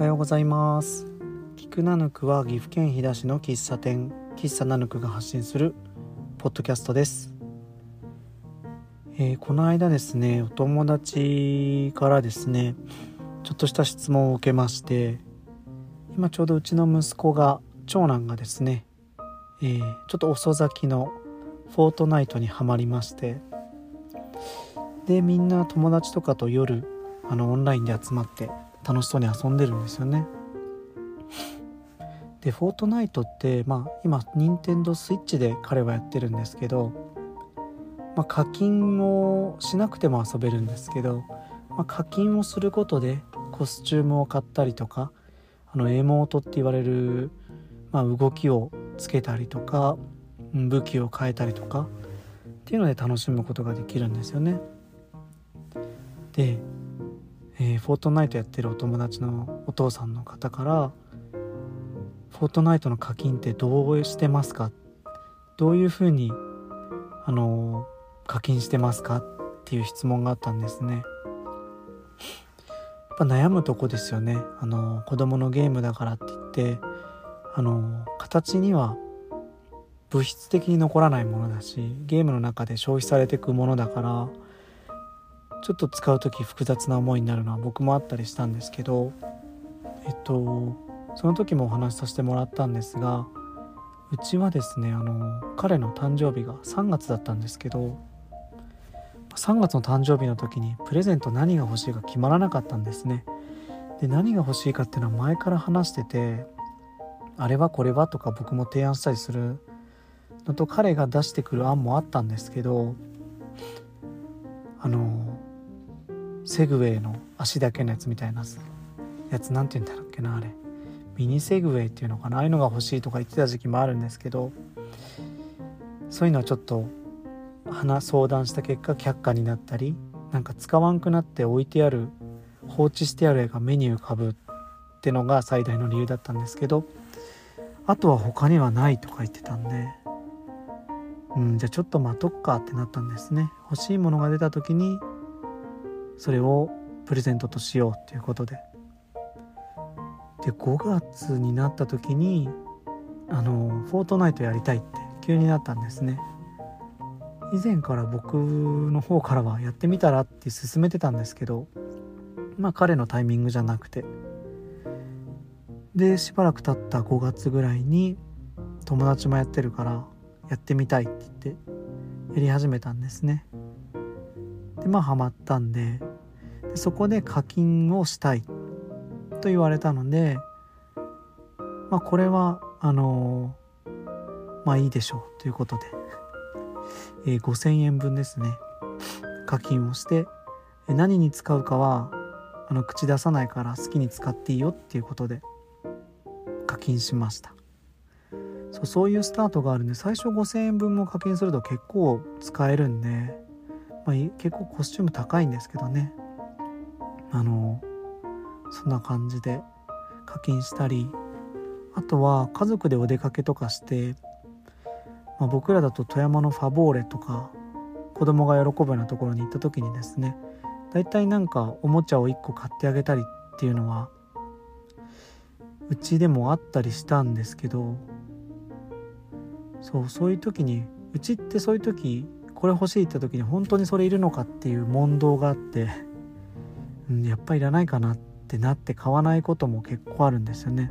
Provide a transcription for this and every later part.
おはようございます。菊ナヌクは岐阜県飛騨市の喫茶店喫茶ナヌクが発信するポッドキャストです、えー、この間ですねお友達からですねちょっとした質問を受けまして今ちょうどうちの息子が長男がですね、えー、ちょっと遅咲きのフォートナイトにはまりましてでみんな友達とかと夜あのオンラインで集まって楽しそうに遊んでるんですよねでフォートナイトってまあ今任天堂スイッチで彼はやってるんですけど、まあ、課金をしなくても遊べるんですけど、まあ、課金をすることでコスチュームを買ったりとかあのエモートって言われる、まあ、動きをつけたりとか武器を変えたりとかっていうので楽しむことができるんですよね。で、えー、フォートナイトやってるお友達のお父さんの方から「フォートナイトの課金ってどうしてますか?」どういうふうにあの課金してますか？っていう質問があったんですね。やっぱ悩むとこですよねあの子供のゲームだからって言ってあの形には物質的に残らないものだしゲームの中で消費されていくものだからちょっと使う時複雑な思いになるのは僕もあったりしたんですけどえっとその時もお話しさせてもらったんですがうちはですねあの彼の誕生日が3月だったんですけど3月の誕生日の時にプレゼント何が欲しいか決まらなかったんですね。で何が欲しいかっていうのは前から話しててあれはこれはとか僕も提案したりするのと彼が出してくる案もあったんですけどあのセグウェイの足だけのやつみたいなやつ何て言うんだろうっけなあれ。ミニセグウェイっていうのかな？ああいうのが欲しいとか言ってた時期もあるんですけどそういうのはちょっと話相談した結果却下になったりなんか使わんくなって置いてある放置してある絵が目に浮かぶってのが最大の理由だったんですけどあとは他にはないとか言ってたんで。うんじゃあちょっと待っとっかってなったんですね。欲しいものが出た時にそれをプレゼントとしようっていうことで。で5月になった時にあのフォートナイトやりたいって急になったんですね。以前から僕の方からはやってみたらって勧めてたんですけどまあ彼のタイミングじゃなくて。でしばらく経った5月ぐらいに友達もやってるからやってみたいって言ってやり始めたんですね。でまあハマったんでそこで課金をしたいと言われたのでまあこれはあの、まあいいでしょうということで、えー、5,000円分ですね。課金をして何に使うかはあの口出さないから好きに使っていいよっていうことで課金しました。そうそういうスタートがあるんで最初5,000円分も課金すると結構使えるんで、まあ、結構コスチューム高いんですけどね。あのそんな感じで課金したりあとは家族でお出かけとかして、まあ、僕らだと富山のファボーレとか子供が喜ぶようなところに行った時にですねだいたいなんかおもちゃを1個買ってあげたりっていうのはうちでもあったりしたんですけどそうそういう時にうちってそういう時これ欲しいって時に本当にそれいるのかっていう問答があってうん、やっぱりいらないかなってなって買わないことも結構あるんですよね。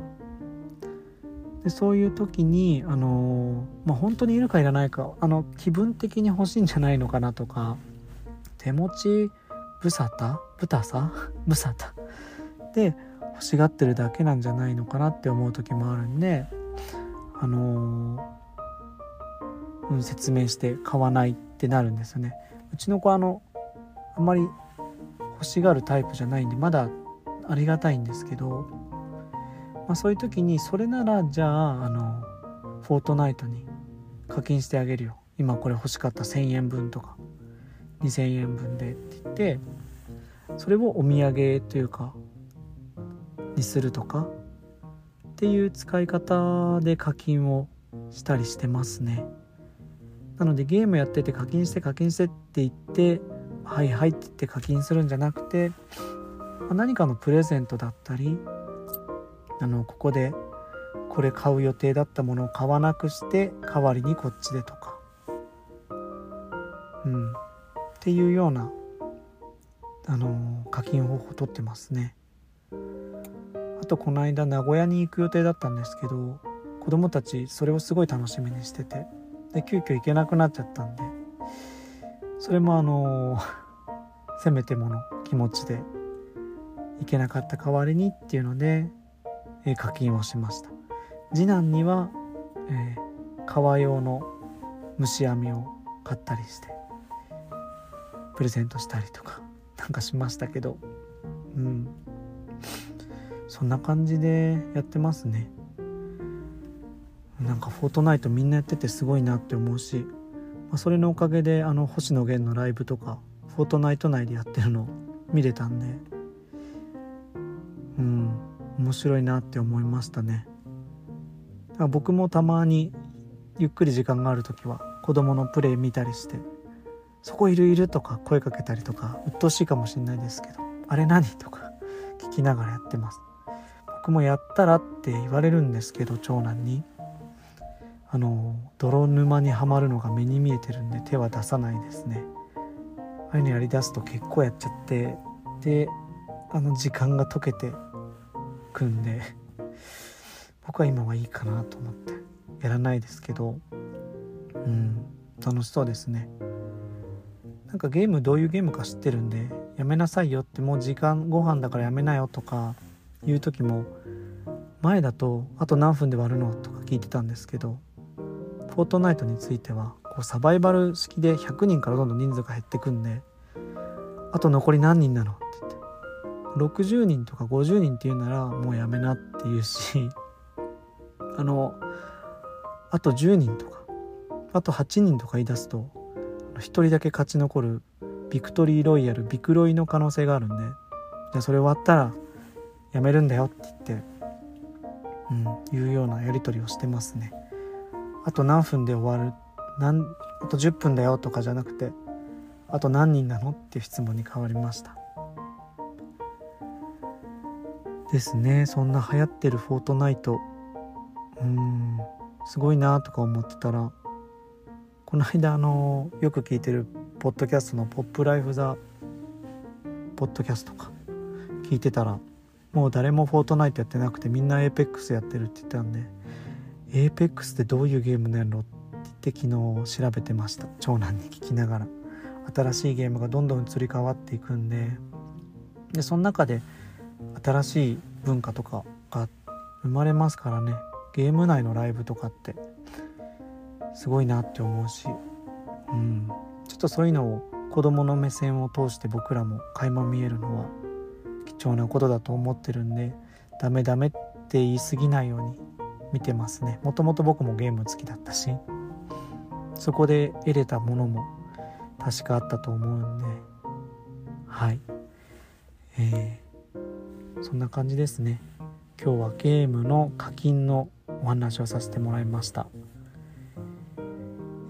でそういう時にあのー、まあ、本当にいるかいらないかあの気分的に欲しいんじゃないのかなとか手持ちぶさたぶたさ？ぶさた？で欲しがってるだけなんじゃないのかなって思う時もあるんであのー、うん、説明して買わないってなるんですよね。うちの子あのあんまり欲しがるタイプじゃないんでまだありがたいんですけど、まあ、そういう時にそれならじゃああのフォートナイトに課金してあげるよ。今これ欲しかった1,000円分とか2,000円分でって言ってそれをお土産というかにするとかっていう使い方で課金をしたりしてますね。なのでゲームやってて課金して課金してって言ってはいはいって言って課金するんじゃなくて何かのプレゼントだったりあのここでこれ買う予定だったものを買わなくして代わりにこっちでとか。うん。っていうようなあの課金方法とってますね。あとこの間名古屋に行く予定だったんですけど子供たちそれをすごい楽しみにしてて。で急遽行けなくなっちゃったんで。それもあのせめてもの気持ちで行けなかった代わりにっていうので、えー、課金をしました。次男には、えー、革用の虫網を買ったりしてプレゼントしたりとかなんかしましたけどうん。そんな感じでやってますね。なんかフォートナイトみんなやっててすごいなって思うし、まあ、それのおかげであの星野源のライブとかフォートナイト内でやってるの見れたんで。うん面白いなって思いましたね。僕もたまにゆっくり時間がある時は子供のプレイ見たりして「そこいるいる」とか声かけたりとか鬱陶しいかもしんないですけど「あれ何?」とか聞きながらやってます。僕もやったらって言われるんですけど長男に。あの泥沼にはまるのが目に見えてるんで手は出さないですね。ああいうのやりだすと結構やっちゃってであの時間が解けてくんで僕は今はいいかなと思ってやらないですけどうん楽しそうですね。なんかゲームどういうゲームか知ってるんでやめなさいよってもう時間ご飯だからやめなよとか言う時も前だとあと何分で割るのとか聞いてたんですけどフォートナイトについてはこうサバイバル式で100人からどんどん人数が減ってくんであと残り何人なの？って言って60人とか50人って言うならもうやめなって言うし あのあと10人とかあと8人とか言い出すと1人だけ勝ち残るビクトリーロイヤルビクロイの可能性があるんでじゃあそれ終わったらやめるんだよって言って、うん、いうようなやり取りをしてますね。あと何分で終わるなんあと10分だよとかじゃなくてあと何人なのっていう質問に変わりました。ですね。そんな流行ってるフォートナイト。うん。すごいなとか思ってたらこの間あのよく聞いてるポッドキャストの「ポップライフ・ザ・ポッドキャスト」とか。聞いてたらもう誰もフォートナイトやってなくてみんなエーペックスやってるって言ったんでエーペックスってどういうゲームなんろってって昨日調べてました。長男に聞きながら。新しいゲームがどんどん移り変わっていくんで。でその中で新しい文化とかが生まれますからね。ゲーム内のライブとかって。すごいなって思うし、うん、ちょっとそういうのを子供の目線を通して僕らも垣間見えるのは貴重なことだと思ってるんでダメダメって言い過ぎないように見てますね。もともと僕もゲーム好きだったし。そこで得れたものも確かあったと思うんで。はい。えー、そんな感じですね。今日はゲームの課金のお話をさせてもらいました。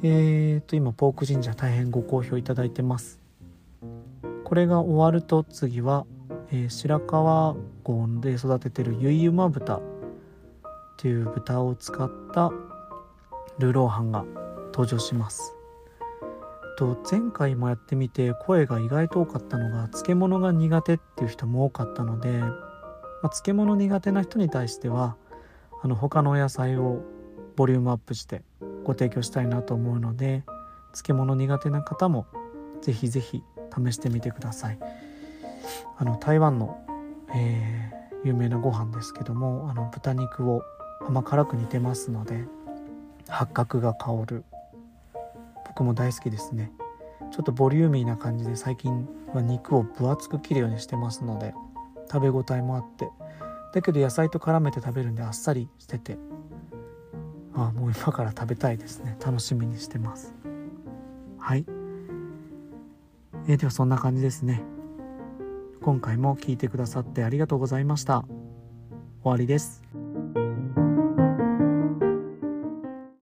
えーと今ポーク神社大変ご好評いただいてます。これが終わると次は、えー、白川郷で育ててるゆいゆま豚っていう豚を使ったルーローハンが登場します。と前回もやってみて声が意外と多かったのが漬物が苦手っていう人も多かったので、まあ、漬物苦手な人に対してはあの他のお野菜をボリュームアップしてご提供したいなと思うので漬物苦手な方もぜひぜひ試してみてください。あの台湾の、えー、有名なご飯ですけどもあの豚肉を甘辛く煮てますので八角が香るも大好きですね。ちょっとボリューミーな感じで最近は肉を分厚く切るようにしてますので食べ応えもあって。だけど野菜と絡めて食べるんであっさりしてて。ああもう今から食べたいですね。楽しみにしてます。はい。えー、ではそんな感じですね。今回も聞いてくださってありがとうございました。終わりです。